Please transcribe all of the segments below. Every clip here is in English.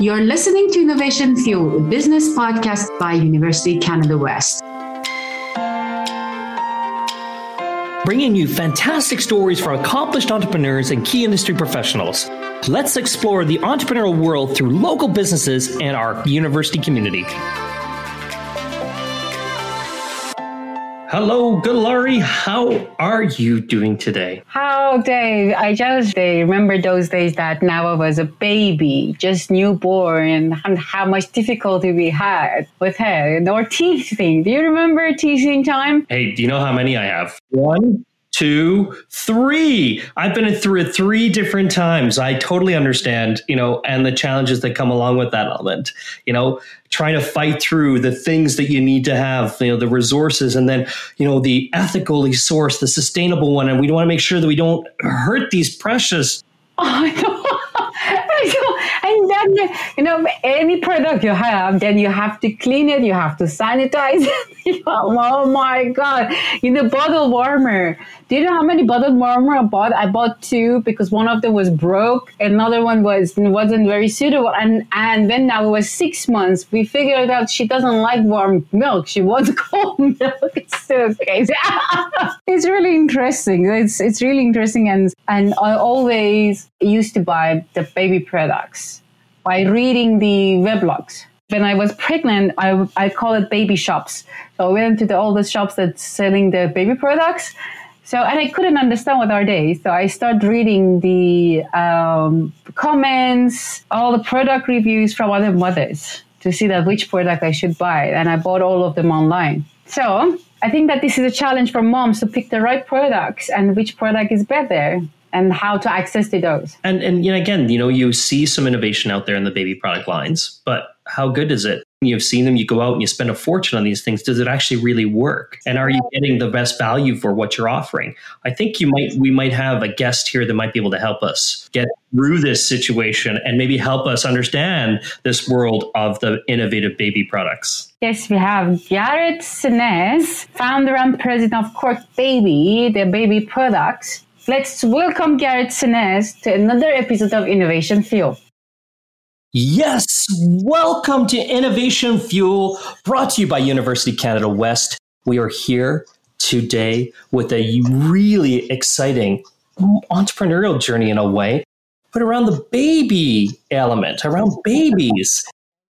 You're listening to Innovation Fuel, a business podcast by University Canada West. Bringing you fantastic stories from accomplished entrepreneurs and key industry professionals. Let's explore the entrepreneurial world through local businesses and our university community. Hello, Gelareh. How are you doing today? How, Oh, Dave? I just remember those days that Nava was a baby, just newborn, and how much difficulty we had with her and our teething. Do you remember teething time? Hey, do you know how many I have? One, two, three. I've been through it three different times. I totally understand, you know, and the challenges that come along with that element. You know, trying to fight through the things that you need to have, you know, the resources, and then, you know, the ethically sourced, the sustainable one. And we want to make sure that we don't hurt these precious. Oh. And then you know any product you have then you have to clean it you have to sanitize it. Oh my god. In the bottle warmer. Do you know how many bottle warmer i bought? I bought two because one of them was broke another one was wasn't very suitable and and then now it was six months. We figured out she doesn't like warm milk. She wants cold milk. It's so it's really interesting. It's it's really interesting and and i always used to buy the baby products by reading the weblogs. When I was pregnant, I, I call it baby shops. So I went to the, all the shops that's selling the baby products. So, and I couldn't understand what are they. So I started reading the um, comments, all the product reviews from other mothers to see that which product I should buy. And I bought all of them online. So I think that this is a challenge for moms to pick the right products and which product is better and how to access to those. And and you know, again, you know, you see some innovation out there in the baby product lines, but how good is it? You've seen them, you go out and you spend a fortune on these things. Does it actually really work? And are you getting the best value for what you're offering? I think you might we might have a guest here that might be able to help us get through this situation and maybe help us understand this world of the innovative baby products. Yes, we have Garett Senez, founder and president of Quark Baby, the baby products. Let's welcome Garett Senez to another episode of Innovation Fuel. Yes, welcome to Innovation Fuel, brought to you by University Canada West. We are here today with a really exciting entrepreneurial journey in a way, but around the baby element, around babies.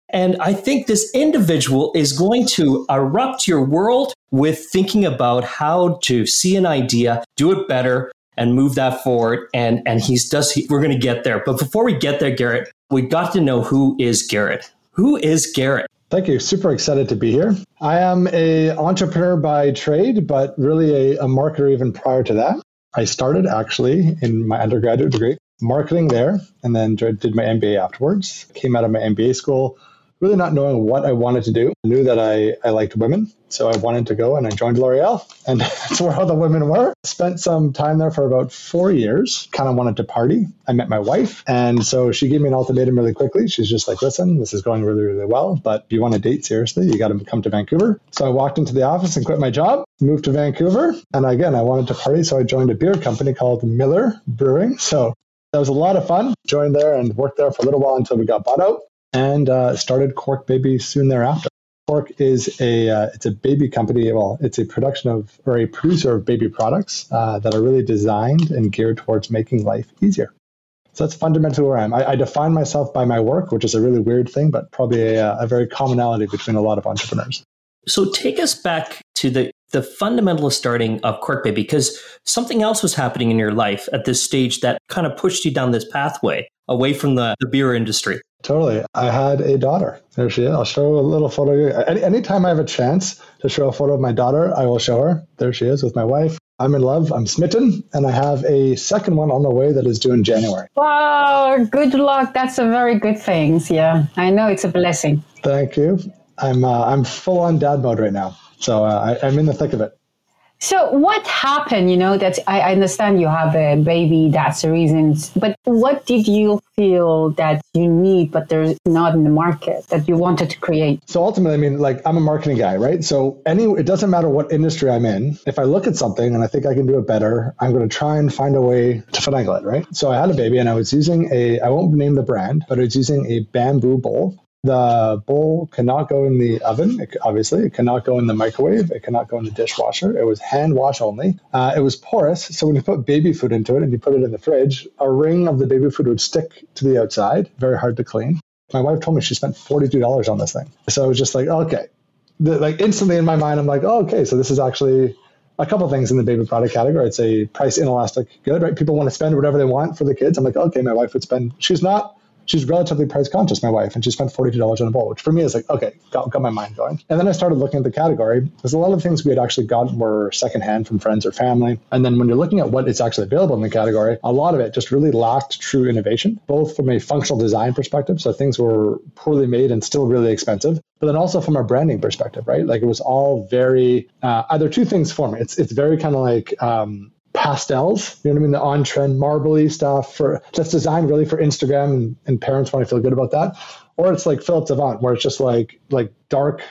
And I think this individual is going to erupt your world with thinking about how to see an idea, do it better, and move that forward. And and he's does he, we're going to get there. But before we get there, Garett, we got to know who is Garett. Who is Garett? Thank you. Super excited to be here. I am a entrepreneur by trade, but really a, a marketer even prior to that. I started actually in my undergraduate degree marketing there, and then did my MBA afterwards. Came out of my MBA school really not knowing what I wanted to do. I knew that I, I liked women, so I wanted to go and I joined L'Oreal, and that's where all the women were. Spent some time there for about four years, kind of wanted to party. I met my wife, and so she gave me an ultimatum really quickly. She's just like, listen, this is going really, really well, but if you want to date seriously, you got to come to Vancouver. So I walked into the office and quit my job, moved to Vancouver, and again, I wanted to party, so I joined a beer company called Miller Brewing. So that was a lot of fun. Joined there and worked there for a little while until we got bought out and uh, started Quark Baby soon thereafter. Quark is a uh, it's a baby company. Well, it's a production of or a producer of baby products uh, that are really designed and geared towards making life easier. So that's fundamentally where I am. I, I define myself by my work, which is a really weird thing, but probably a, a very commonality between a lot of entrepreneurs. So take us back to the the fundamental starting of Quark Baby, because something else was happening in your life at this stage that kind of pushed you down this pathway away from the, the beer industry. Totally. I had a daughter. There she is. I'll show a little photo. Any, anytime I have a chance to show a photo of my daughter, I will show her. There she is with my wife. I'm in love. I'm smitten. And I have a second one on the way that is due in January. Wow. Good luck. That's a very good thing. Yeah. I know it's a blessing. Thank you. I'm, uh, I'm full on dad mode right now. So uh, I, I'm in the thick of it. So what happened? You know that I, understand you have a baby. That's the reason. But what did you feel that you need, but there's not in the market that you wanted to create? So ultimately, I mean, like I'm a marketing guy, right? So any, it doesn't matter what industry I'm in. If I look at something and I think I can do it better, I'm going to try and find a way to finagle it, right? So I had a baby and I was using a, I won't name the brand, but I was using a bamboo bowl the bowl cannot go in the oven, it, obviously. It cannot go in the microwave. It cannot go in the dishwasher. It was hand wash only. Uh, it was porous. So when you put baby food into it and you put it in the fridge, a ring of the baby food would stick to the outside. Very hard to clean. My wife told me she spent $42 on this thing. So I was just like, okay. The, like instantly in my mind, I'm like, oh, okay, so this is actually a couple things in the baby product category. It's a price inelastic good, right? People want to spend whatever they want for the kids. I'm like, okay, my wife would spend. She's not she's relatively price conscious, my wife, and she spent $42 on a bowl, which for me is like, okay, got, got my mind going. And then I started looking at the category. There's a lot of things we had actually gotten were secondhand from friends or family. And then when you're looking at what is actually available in the category, a lot of it just really lacked true innovation, both from a functional design perspective. So things were poorly made and still really expensive. But then also from a branding perspective, right? Like it was all very uh, either two things for me. It's it's very kind of like um, pastels, you know what I mean? The on trend marbly stuff for that's designed really for Instagram and, and parents want to feel good about that. Or it's like Philips Avent, where it's just like like dark,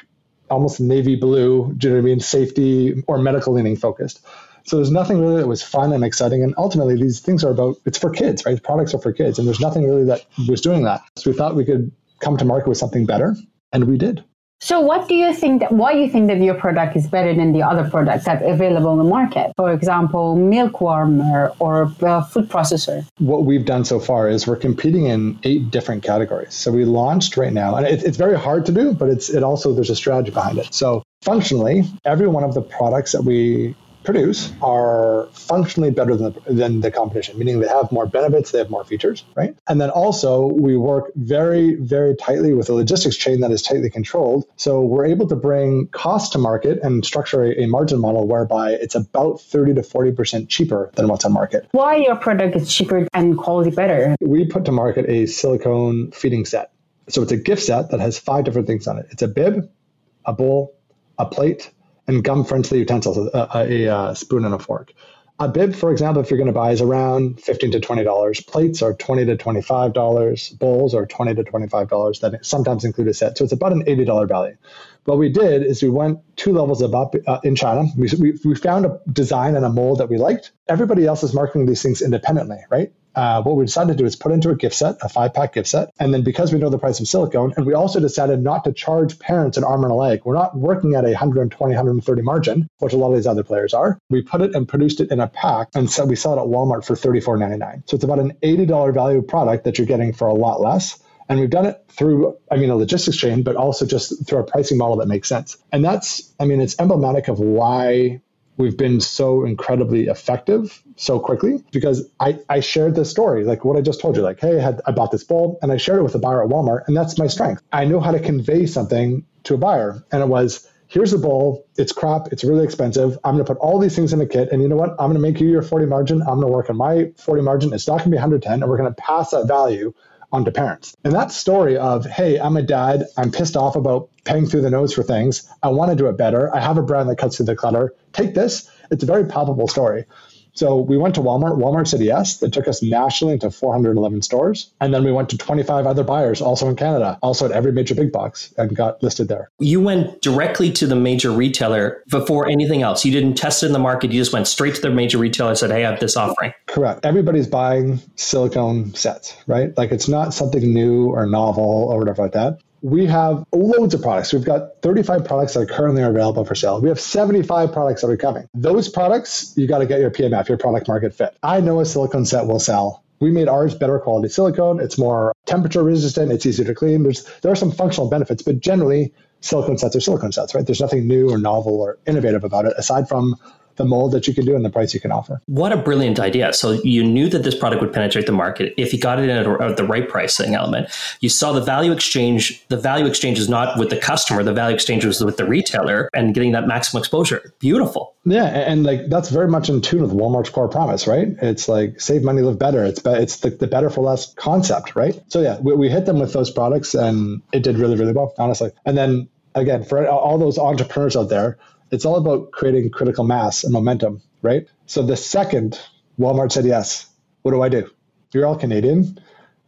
almost navy blue, do you know what I mean? Safety or medical leaning focused. So there's nothing really that was fun and exciting. And ultimately, these things are about it's for kids, right? Products are for kids, and there's nothing really that was doing that. So we thought we could come to market with something better, and we did. So, what do you think that why you think that your product is better than the other products that are available in the market? For example, milk warmer or uh, food processor. What we've done so far is we're competing in eight different categories. So we launched right now, and it, it's very hard to do, but it's it also there's a strategy behind it. So functionally, every one of the products that we produce are functionally better than the, than the competition, meaning they have more benefits, they have more features, right? And then also we work very, very tightly with a logistics chain that is tightly controlled. So we're able to bring cost to market and structure a, a margin model whereby it's about 30 to 40% cheaper than what's on market. Why your product is cheaper and quality better? We put to market a silicone feeding set. So it's a gift set that has five different things on it. It's a bib, a bowl, a plate, and gum friendly utensils, a, a, a, spoon and a fork. A bib, for example, if you're going to buy, is around fifteen to twenty dollars. Plates are twenty to twenty-five dollars. Bowls are twenty to twenty-five dollars. That sometimes include a set, so it's about an eighty dollar value. What we did is we went two levels above uh, in China. We, we, we found a design and a mold that we liked. Everybody else is marketing these things independently, right? Uh, what we decided to do is put into a gift set, a five pack gift set. And then because we know the price of silicone, and we also decided not to charge parents an arm and a leg, we're not working at a 120, 130 margin, which a lot of these other players are. We put it and produced it in a pack and so we sell it at Walmart for $34.99. So it's about an $80 value product that you're getting for a lot less. And we've done it through, I mean, a logistics chain, but also just through a pricing model that makes sense. And that's, I mean, it's emblematic of why we've been so incredibly effective so quickly because I, I shared this story, like what I just told you, like, hey, I, had, I bought this bulb and I shared it with a buyer at Walmart, and that's my strength. I know how to convey something to a buyer. And it was, here's the bowl, it's crap, it's really expensive. I'm going to put all these things in a kit, and you know what? I'm going to make you your 40 margin. I'm going to work on my 40 margin. It's not going to be 110, and we're going to pass that value onto parents. And that story of, hey, I'm a dad, I'm pissed off about paying through the nose for things. I want to do it better. I have a brand that cuts through the clutter. Take this. It's a very palpable story. So we went to Walmart. Walmart said yes. It took us nationally into 411 stores. And then we went to 25 other buyers, also in Canada, also at every major big box, and got listed there. You went directly to the major retailer before anything else. You didn't test it in the market. You just went straight to the major retailer and said, hey, I have this offering. Correct. Everybody's buying silicone sets, right? Like it's not something new or novel or whatever like that we have loads of products. We've got 35 products that are currently available for sale. We have 75 products that are coming. Those products, you got to get your PMF, your product market fit. I know a silicone set will sell. We made ours better quality silicone. It's more temperature resistant. It's easier to clean. There's there are some functional benefits, but generally silicone sets are silicone sets, right? There's nothing new or novel or innovative about it aside from the mold that you can do and the price you can offer. What a brilliant idea. So you knew that this product would penetrate the market if you got it in at, the right pricing element. You saw the value exchange. The value exchange is not with the customer. The value exchange was with the retailer and getting that maximum exposure. Beautiful. Yeah, and like that's very much in tune with Walmart's core promise, right? It's like save money, live better. It's be- it's the, the better for less concept, right? So yeah, we, we hit them with those products and it did really really well, honestly. And then again, for all those entrepreneurs out there, It's all about creating critical mass and momentum, right? So the second Walmart said yes, what do I do? You're all Canadian.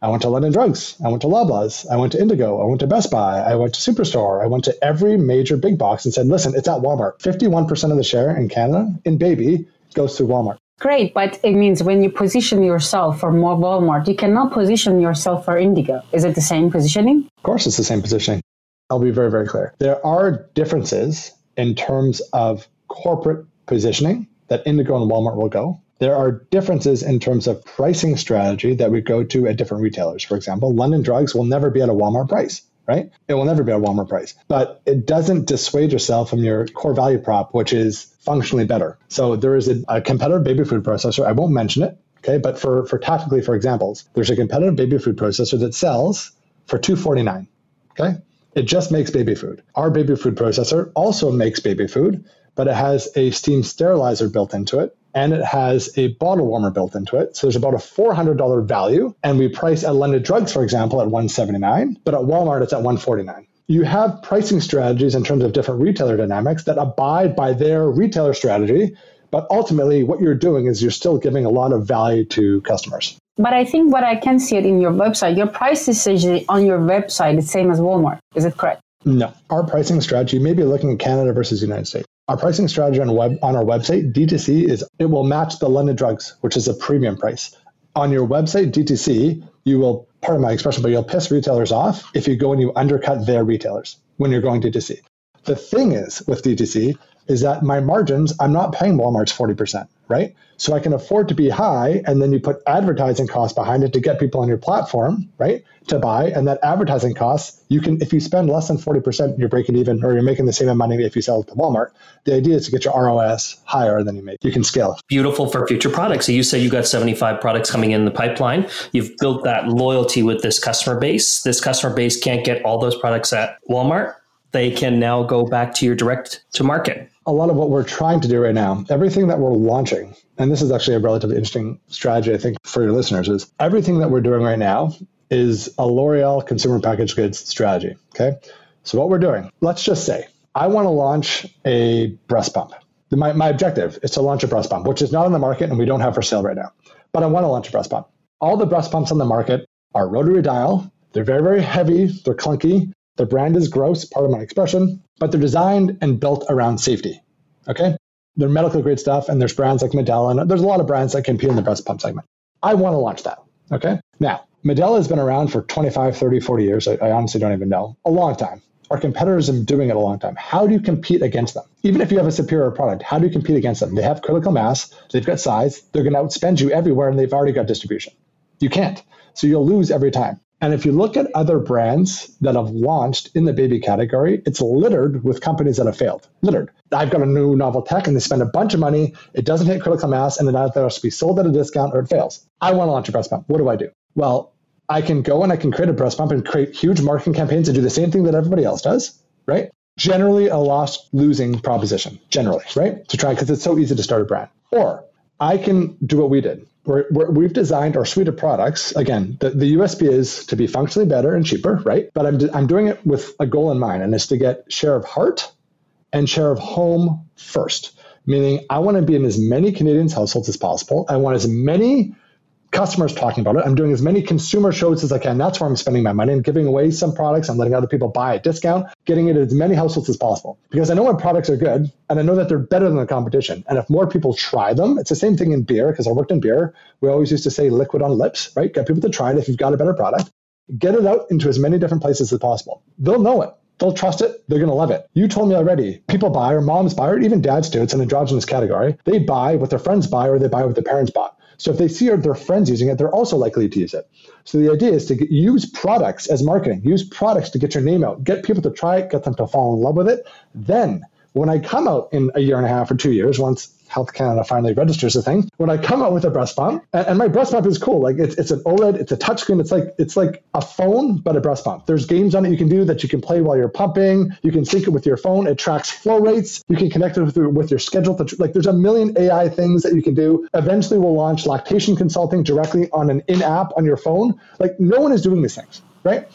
I went to London Drugs. I went to Loblaws. I went to Indigo. I went to Best Buy. I went to Superstore. I went to every major big box and said, listen, it's at Walmart. 51% of the share in Canada in baby goes through Walmart. Great, but it means when you position yourself for more Walmart, you cannot position yourself for Indigo. Is it the same positioning? Of course, it's the same positioning. I'll be very, very clear. There are differences in terms of corporate positioning that Indigo and Walmart will go. There are differences in terms of pricing strategy that we go to at different retailers. For example, London Drugs will never be at a Walmart price, right? It will never be at a Walmart price, but it doesn't dissuade yourself from your core value prop, which is functionally better. So there is a, a competitor baby food processor. I won't mention it, okay? But for for tactically, for examples, there's a competitive baby food processor that sells for two forty nine, okay? It just makes baby food. Our baby food processor also makes baby food, but it has a steam sterilizer built into it and it has a bottle warmer built into it. So there's about a $400 value. And we price at London Drugs, for example, at 179 but at Walmart, it's at 149 You have pricing strategies in terms of different retailer dynamics that abide by their retailer strategy. But ultimately, what you're doing is you're still giving a lot of value to customers. But I think what I can see it in your website, your price decision on your website is same as Walmart. Is it correct? No. Our pricing strategy, maybe looking at Canada versus the United States. Our pricing strategy on web on our website, D2C, is it will match the London drugs, which is a premium price. On your website, D2C, you will, pardon my expression, but you'll piss retailers off if you go and you undercut their retailers when you're going D2C. The thing is with D2C is that my margins, I'm not paying Walmart's 40%, right? So I can afford to be high, and then you put advertising costs behind it to get people on your platform, right, to buy. And that advertising costs, you can, if you spend less than 40%, you're breaking even or you're making the same amount of money if you sell it to Walmart. The idea is to get your ROS higher than you make. You can scale. Beautiful for future products. So you say you got 75 products coming in the pipeline. You've built that loyalty with this customer base. This customer base can't get all those products at Walmart. They can now go back to your direct to market a lot of what we're trying to do right now, everything that we're launching, and this is actually a relatively interesting strategy, I think, for your listeners, is everything that we're doing right now is a L'Oreal consumer packaged goods strategy. Okay. So, what we're doing, let's just say I want to launch a breast pump. My, my objective is to launch a breast pump, which is not on the market and we don't have for sale right now. But I want to launch a breast pump. All the breast pumps on the market are rotary dial. They're very, very heavy. They're clunky. The brand is gross, part of my expression, but they're designed and built around safety. Okay. They're medical grade stuff, and there's brands like Medela, and there's a lot of brands that compete in the breast pump segment. I want to launch that. Okay. Now, Medela has been around for 25, 30, 40 years. I, I honestly don't even know. A long time. Our competitors have been doing it a long time. How do you compete against them? Even if you have a superior product, how do you compete against them? They have critical mass, they've got size, they're going to outspend you everywhere, and they've already got distribution. You can't. So you'll lose every time. And if you look at other brands that have launched in the baby category, it's littered with companies that have failed. Littered. I've got a new novel tech and they spend a bunch of money. It doesn't hit critical mass and then either has to be sold at a discount or it fails. I want to launch a breast pump. What do I do? Well, I can go and I can create a breast pump and create huge marketing campaigns and do the same thing that everybody else does, right? Generally a loss losing proposition, generally, right? To try because it's so easy to start a brand. Or I can do what we did. we have designed our suite of products. Again, the, the USP is to be functionally better and cheaper, right? But I'm, I'm doing it with a goal in mind, and it's to get share of heart and share of home first. Meaning, I want to be in as many Canadians' households as possible. I want as many customers talking about it. I'm doing as many consumer shows as I can. That's where I'm spending my money and giving away some products. I'm letting other people buy at discount, getting it as many households as possible. Because I know my products are good and I know that they're better than the competition. And if more people try them, it's the same thing in beer, because I worked in beer. We always used to say liquid on lips, right? Get people to try it if you've got a better product. Get it out into as many different places as possible. They'll know it. They'll trust it. They're going to love it. You told me already. People buy, or moms buy, or even dads do. It's an androgynous category. They buy what their friends buy, or they buy what their parents bought. So if they see their friends using it, they're also likely to use it. So the idea is to get, use products as marketing, use products to get your name out, get people to try it, get them to fall in love with it. Then when I come out in a year and a half or two years, once Health Canada finally registers the thing. When I come out with a breast pump, and, and my breast pump is cool. Like it's, it's an OLED, it's a touchscreen. It's like it's like a phone, but a breast pump. There's games on it you can do that you can play while you're pumping. You can sync it with your phone. It tracks flow rates. You can connect it with, with your schedule. To, like there's a million AI things that you can do. Eventually, we'll launch lactation consulting directly on an in-app on your phone. Like no one is doing these things, right?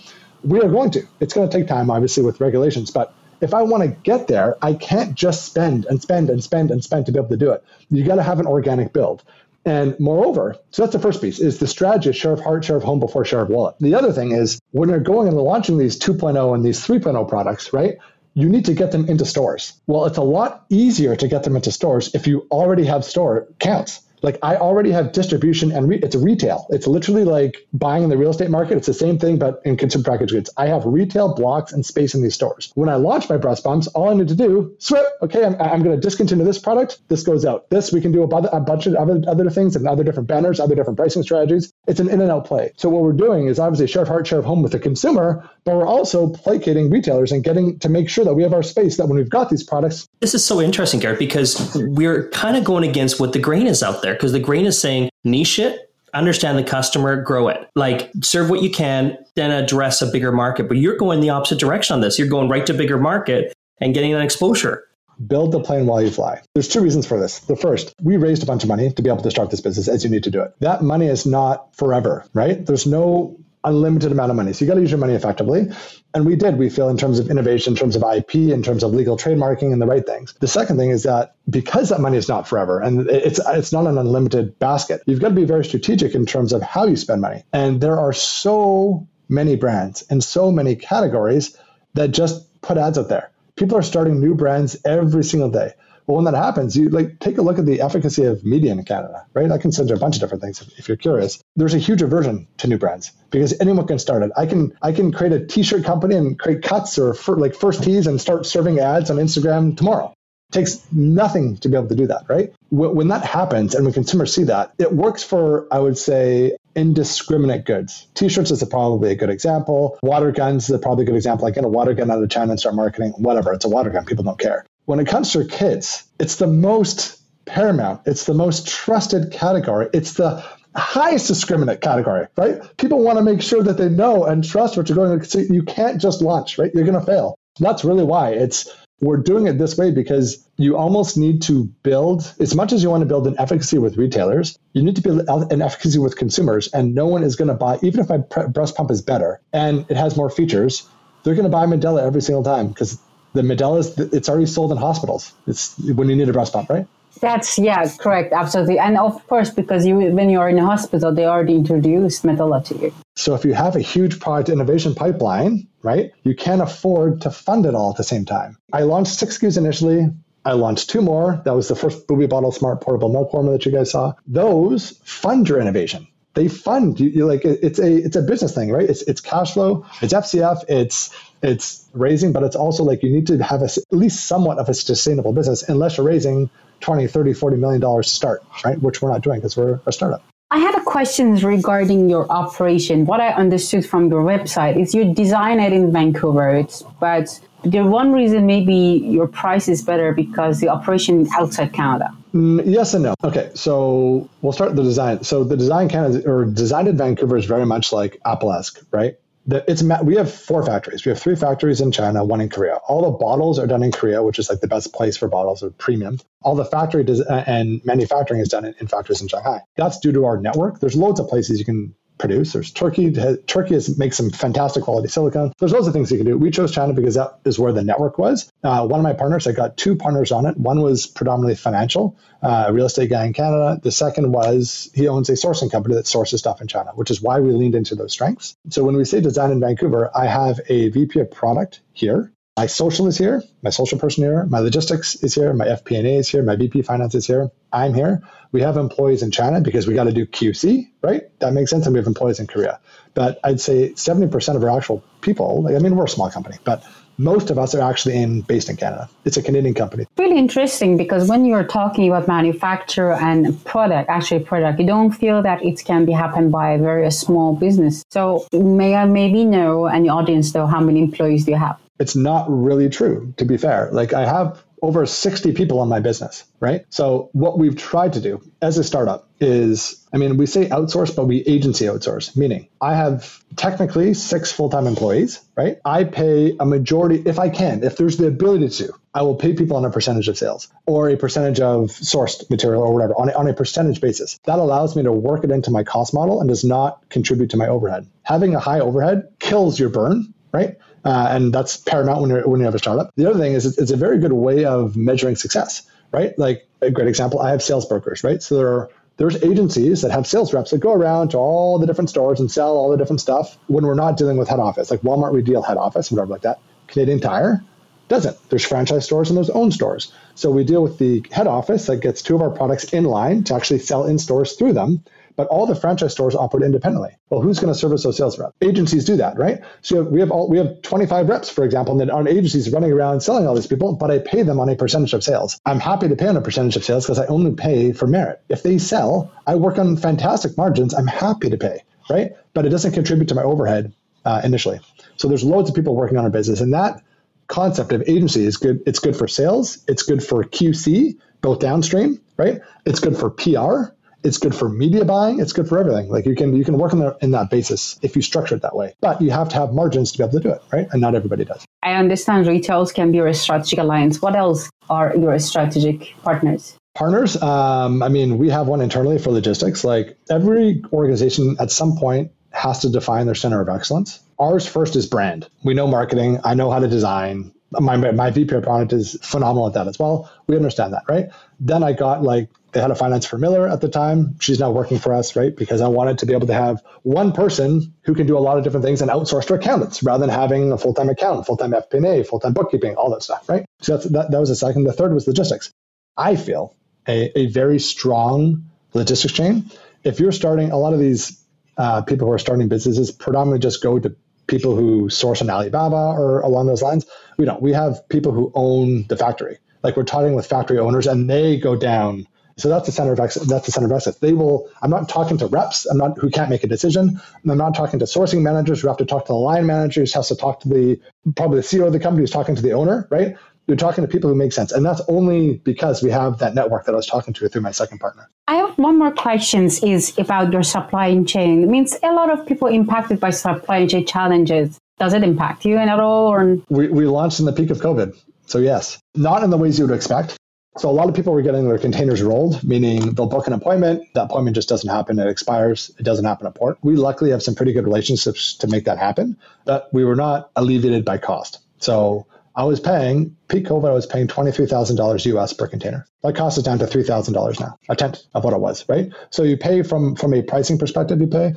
We are going to. It's going to take time, obviously, with regulations, but If I want to get there, I can't just spend and spend and spend and spend to be able to do it. You got to have an organic build. And moreover, so that's the first piece is the strategy share of heart, share of home before share of wallet. The other thing is when you're going and launching these 2.0 and these 3.0 products, right? You need to get them into stores. Well, it's a lot easier to get them into stores if you already have store counts. Like I already have distribution and re- it's retail. It's literally like buying in the real estate market. It's the same thing, but in consumer packaged goods. I have retail blocks and space in these stores. When I launch my breast pumps, all I need to do, swip, okay, I'm, I'm going to discontinue this product. This goes out. This, we can do a, a bunch of other, other things and other different banners, other different pricing strategies. It's an in and out play. So what we're doing is obviously share of heart, share of home with the consumer, but we're also placating retailers and getting to make sure that we have our space that when we've got these products. This is so interesting, Garett, because we're kind of going against what the grain is out there because the grain is saying niche it, understand the customer, grow it. Like serve what you can, then address a bigger market. But you're going the opposite direction on this. You're going right to bigger market and getting that exposure. Build the plane while you fly. There's two reasons for this. The first, we raised a bunch of money to be able to start this business as you need to do it. That money is not forever, right? There's no unlimited amount of money. So you got to use your money effectively. And we did, we feel, in terms of innovation, in terms of IP, in terms of legal trademarking and the right things. The second thing is that because that money is not forever and it's it's not an unlimited basket, you've got to be very strategic in terms of how you spend money. And there are so many brands and so many categories that just put ads out there. People are starting new brands every single day. Well, when that happens, you like take a look at the efficacy of media in Canada, right? I can send you a bunch of different things if, if you're curious. There's a huge aversion to new brands because anyone can start it. I can I can create a t-shirt company and create cuts or for, like first tees and start serving ads on Instagram tomorrow. It takes nothing to be able to do that, right? When that happens and when consumers see that, it works for, I would say, indiscriminate goods. T-shirts is a probably a good example. Water guns is a probably a good example. I get a water gun out of China and start marketing, whatever. It's a water gun. People don't care when it comes to kids, it's the most paramount, it's the most trusted category, it's the highest discriminant category, right? People want to make sure that they know and trust what you're going to see. You can't just launch, right? You're going to fail. That's really why it's we're doing it this way because you almost need to build as much as you want to build an efficacy with retailers you need to build an efficacy with consumers and no one is going to buy even if my breast pump is better and it has more features they're going to buy Medela every single time because the Medela is it's already sold in hospitals. It's when you need a breast pump, right? That's yeah, correct, absolutely, and of course because you when you're in a hospital, they already introduced Medela to you. So if you have a huge product innovation pipeline, right, you can't afford to fund it all at the same time. I launched six SKUs initially. I launched two more. That was the first Booby Bottle Smart Portable Milk Warmer that you guys saw. Those fund your innovation they fund you, you like it's a it's a business thing right it's it's cash flow it's fcf it's it's raising but it's also like you need to have a, at least somewhat of a sustainable business unless you're raising 20 30 40 million dollars to start right which we're not doing because we're a startup I have a question regarding your operation. What I understood from your website is you design it in Vancouver, but the one reason maybe your price is better because the operation is outside Canada. Mm, yes and no. Okay, so we'll start the design. So the design Canada or designed in Vancouver is very much like Apple-esque, right? The, it's we have four factories. We have three factories in China, one in Korea. All the bottles are done in Korea, which is like the best place for bottles of premium. All the factory des- uh, and manufacturing is done in, in factories in Shanghai. That's due to our network. There's loads of places you can produce. There's Turkey. Turkey has, makes some fantastic quality silicone. There's lots of things you can do. We chose China because that is where the network was. Uh, one of my partners, I got two partners on it. One was predominantly financial, uh, a real estate guy in Canada. The second was he owns a sourcing company that sources stuff in China, which is why we leaned into those strengths. So when we say design in Vancouver, I have a VP of product here my social is here, my social person here, my logistics is here, my FP&A is here, my VP finance is here. I'm here. We have employees in China because we got to do QC, right? That makes sense. And we have employees in Korea. But I'd say 70% of our actual people, like, I mean, we're a small company, but most of us are actually in based in Canada. It's a Canadian company. Really interesting because when you're talking about manufacture and product, actually product, you don't feel that it can be happened by a very small business. So may I maybe know, and audience know, how many employees do you have? It's not really true, to be fair. Like I have over 60 people on my business, right? So what we've tried to do as a startup is, I mean, we say outsource, but we agency outsource, meaning I have technically six full-time employees, right? I pay a majority, if I can, if there's the ability to, I will pay people on a percentage of sales or a percentage of sourced material or whatever on a, on a percentage basis. That allows me to work it into my cost model and does not contribute to my overhead. Having a high overhead kills your burn, right? Uh, and that's paramount when, you're, when you have a startup. The other thing is it's, it's a very good way of measuring success, right? Like a great example, I have sales brokers, right? So there are there's agencies that have sales reps that go around to all the different stores and sell all the different stuff when we're not dealing with head office. Like Walmart, we deal head office, and whatever like that. Canadian Tire doesn't. There's franchise stores and there's own stores. So we deal with the head office that gets two of our products in line to actually sell in stores through them but all the franchise stores operate independently. Well, who's going to service those sales reps? Agencies do that, right? So we have all we have 25 reps, for example, and then our agencies running around selling all these people, but I pay them on a percentage of sales. I'm happy to pay on a percentage of sales because I only pay for merit. If they sell, I work on fantastic margins. I'm happy to pay, right? But it doesn't contribute to my overhead uh, initially. So there's loads of people working on our business, and that concept of agency is good. It's good for sales. It's good for QC, both downstream, right? It's good for PR it's good for media buying. It's good for everything. Like you can you can work on in that basis if you structure it that way. But you have to have margins to be able to do it, right? And not everybody does. I understand retails can be your strategic alliance. What else are your strategic partners? Partners, um, I mean, we have one internally for logistics. Like every organization at some point has to define their center of excellence. Ours first is brand. We know marketing. I know how to design. My, my VP of product is phenomenal at that as well. We understand that, right? Then I got like they had a finance for Miller at the time. She's now working for us, right? Because I wanted to be able to have one person who can do a lot of different things and outsource to accountants rather than having a full-time accountant, full-time FP&A, full-time bookkeeping, all that stuff, right? So that, that was the second. The third was logistics. I feel a, a very strong logistics chain. If you're starting, a lot of these uh, people who are starting businesses predominantly just go to people who source on Alibaba or along those lines. We don't. We have people who own the factory. Like we're talking with factory owners and they go down so that's the center of excellence. That's the center of excellence. They will. I'm not talking to reps. I'm not who can't make a decision. I'm not talking to sourcing managers who have to talk to the line managers. Has to talk to the probably the CEO of the company who's talking to the owner. Right. You're talking to people who make sense, and that's only because we have that network that I was talking to through my second partner. I have one more question is about your supply chain. It means a lot of people impacted by supply chain challenges. Does it impact you in at all? Or we, we launched in the peak of COVID. So yes, not in the ways you would expect. So a lot of people were getting their containers rolled, meaning they'll book an appointment. That appointment just doesn't happen. It expires. It doesn't happen at port. We luckily have some pretty good relationships to make that happen, but we were not alleviated by cost. So I was paying peak COVID. I was paying twenty three thousand dollars US per container. That cost is down to three thousand dollars now, a tenth of what it was. Right. So you pay from from a pricing perspective. You pay.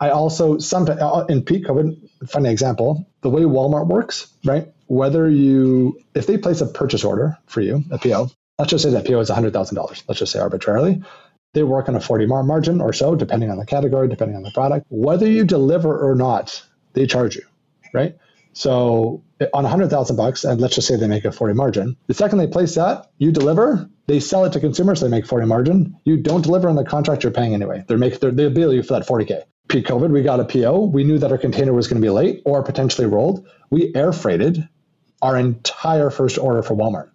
I also uh, in peak COVID. Funny example. The way Walmart works, right? Whether you if they place a purchase order for you, a PO, let's just say that PO is $100,000. Let's just say arbitrarily. They work on a 40 mar margin or so, depending on the category, depending on the product. Whether you deliver or not, they charge you, right? So on 100,000 bucks, and let's just say they make a 40 margin. The second they place that, you deliver, they sell it to consumers, they make 40 margin. You don't deliver on the contract you're paying anyway. They're make, they bill you for that 40K. Peak COVID, we got a PO. We knew that our container was going to be late or potentially rolled. We air freighted our entire first order for Walmart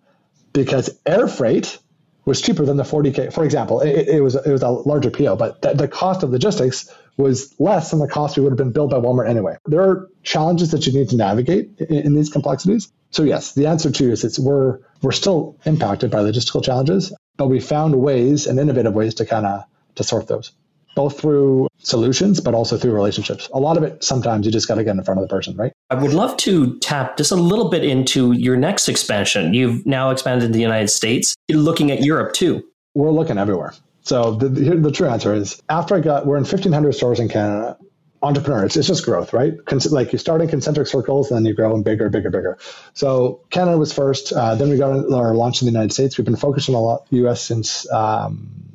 because air freight was cheaper than the 40k. For example, it, it was it was a larger PO, but th- the cost of logistics was less than the cost we would have been billed by Walmart anyway. There are challenges that you need to navigate in, in these complexities. So yes, the answer to is it's we're we're still impacted by logistical challenges, but we found ways and innovative ways to kind of to sort those both through solutions, but also through relationships. A lot of it, sometimes you just got to get in front of the person, right? I would love to tap just a little bit into your next expansion. You've now expanded into the United States. You're looking at Europe too. We're looking everywhere. So the, the, true answer is after I got, we're in 1,500 stores in Canada. Entrepreneur, it's, it's just growth, right? Like you start in concentric circles, then you grow in bigger, bigger, bigger. So Canada was first. Uh, then we got our launch in the United States. We've been focusing a lot U.S. since um,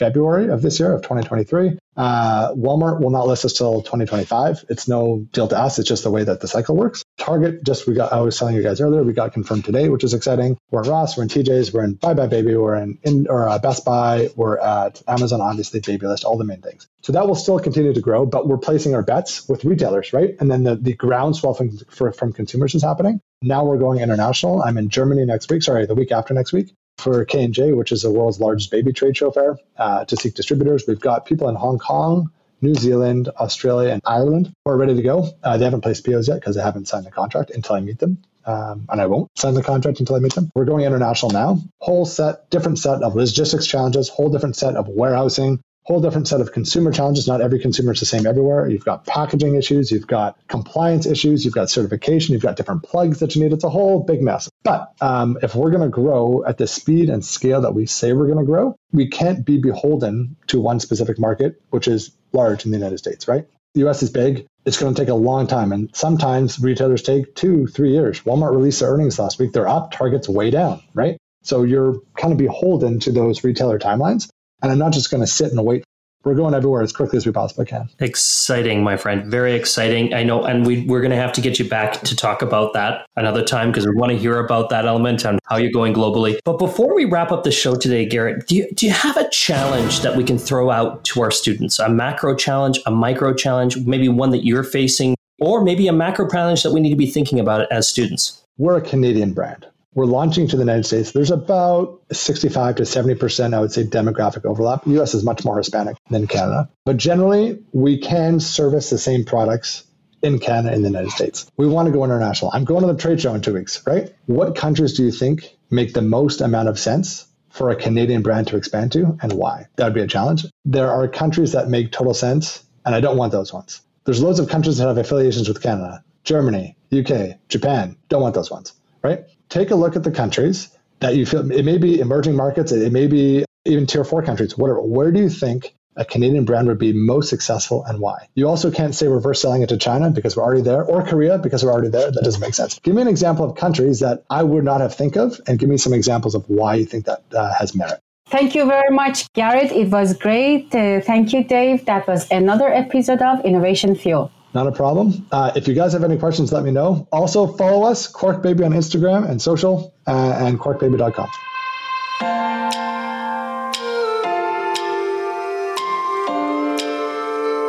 February of this year, of 2023. Uh, Walmart will not list us till 2025. It's no deal to us. It's just the way that the cycle works. Target, just we got, I was telling you guys earlier, we got confirmed today, which is exciting. We're in Ross, we're in TJ's, we're in buybuy BABY, we're in, in or uh, Best Buy, we're at Amazon, obviously, Babylist, all the main things. So that will still continue to grow, but we're placing our bets with retailers, right? And then the, the groundswell from, for, from consumers is happening. Now we're going international. I'm in Germany next week, sorry, the week after next week for K&J, which is the world's largest baby trade show fair, uh, to seek distributors. We've got people in Hong Kong, New Zealand, Australia, and Ireland who are ready to go. Uh, they haven't placed POs yet because they haven't signed the contract until I meet them. Um, and I won't sign the contract until I meet them. We're going international now. Whole set, different set of logistics challenges, whole different set of warehousing, whole different set of consumer challenges. Not every consumer is the same everywhere. You've got packaging issues, you've got compliance issues, you've got certification, you've got different plugs that you need. It's a whole big mess. But um, if we're going to grow at the speed and scale that we say we're going to grow, we can't be beholden to one specific market, which is large in the United States, right? The US is big. It's going to take a long time. And sometimes retailers take two, three years. Walmart released their earnings last week. They're up, Target's way down, right? So you're kind of beholden to those retailer timelines. And I'm not just going to sit and wait we're going everywhere as quickly as we possibly can. Exciting, my friend. Very exciting. I know, and we, we're going to have to get you back to talk about that another time because we want to hear about that element and how you're going globally. But before we wrap up the show today, Garett, do you, do you have a challenge that we can throw out to our students? A macro challenge, a micro challenge, maybe one that you're facing, or maybe a macro challenge that we need to be thinking about as students? We're a Canadian brand we're launching to the United States. There's about 65 to 70%, I would say, demographic overlap. US is much more Hispanic than Canada. But generally, we can service the same products in Canada and the United States. We want to go international. I'm going to the trade show in two weeks, right? What countries do you think make the most amount of sense for a Canadian brand to expand to and why? That would be a challenge. There are countries that make total sense, and I don't want those ones. There's loads of countries that have affiliations with Canada Germany, UK, Japan. Don't want those ones, right? Take a look at the countries that you feel it may be emerging markets, it may be even tier four countries, whatever. Where do you think a Canadian brand would be most successful and why? You also can't say reverse selling it to China because we're already there, or Korea because we're already there. That doesn't make sense. Give me an example of countries that I would not have think of, and give me some examples of why you think that uh, has merit. Thank you very much, Garett. It was great. Uh, thank you, Dave. That was another episode of Innovation Fuel. Not a problem. Uh, if you guys have any questions, let me know. Also, follow us, Quark Baby on Instagram and social, uh, and quarkbaby.com.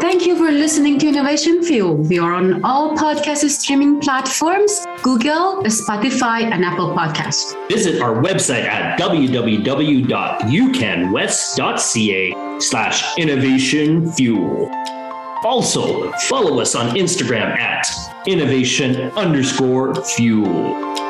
Thank you for listening to Innovation Fuel. We are on all podcast streaming platforms Google, Spotify, and Apple Podcasts. Visit our website at www.ucanwest.ca slash innovation fuel. Also, follow us on Instagram at innovation underscore fuel.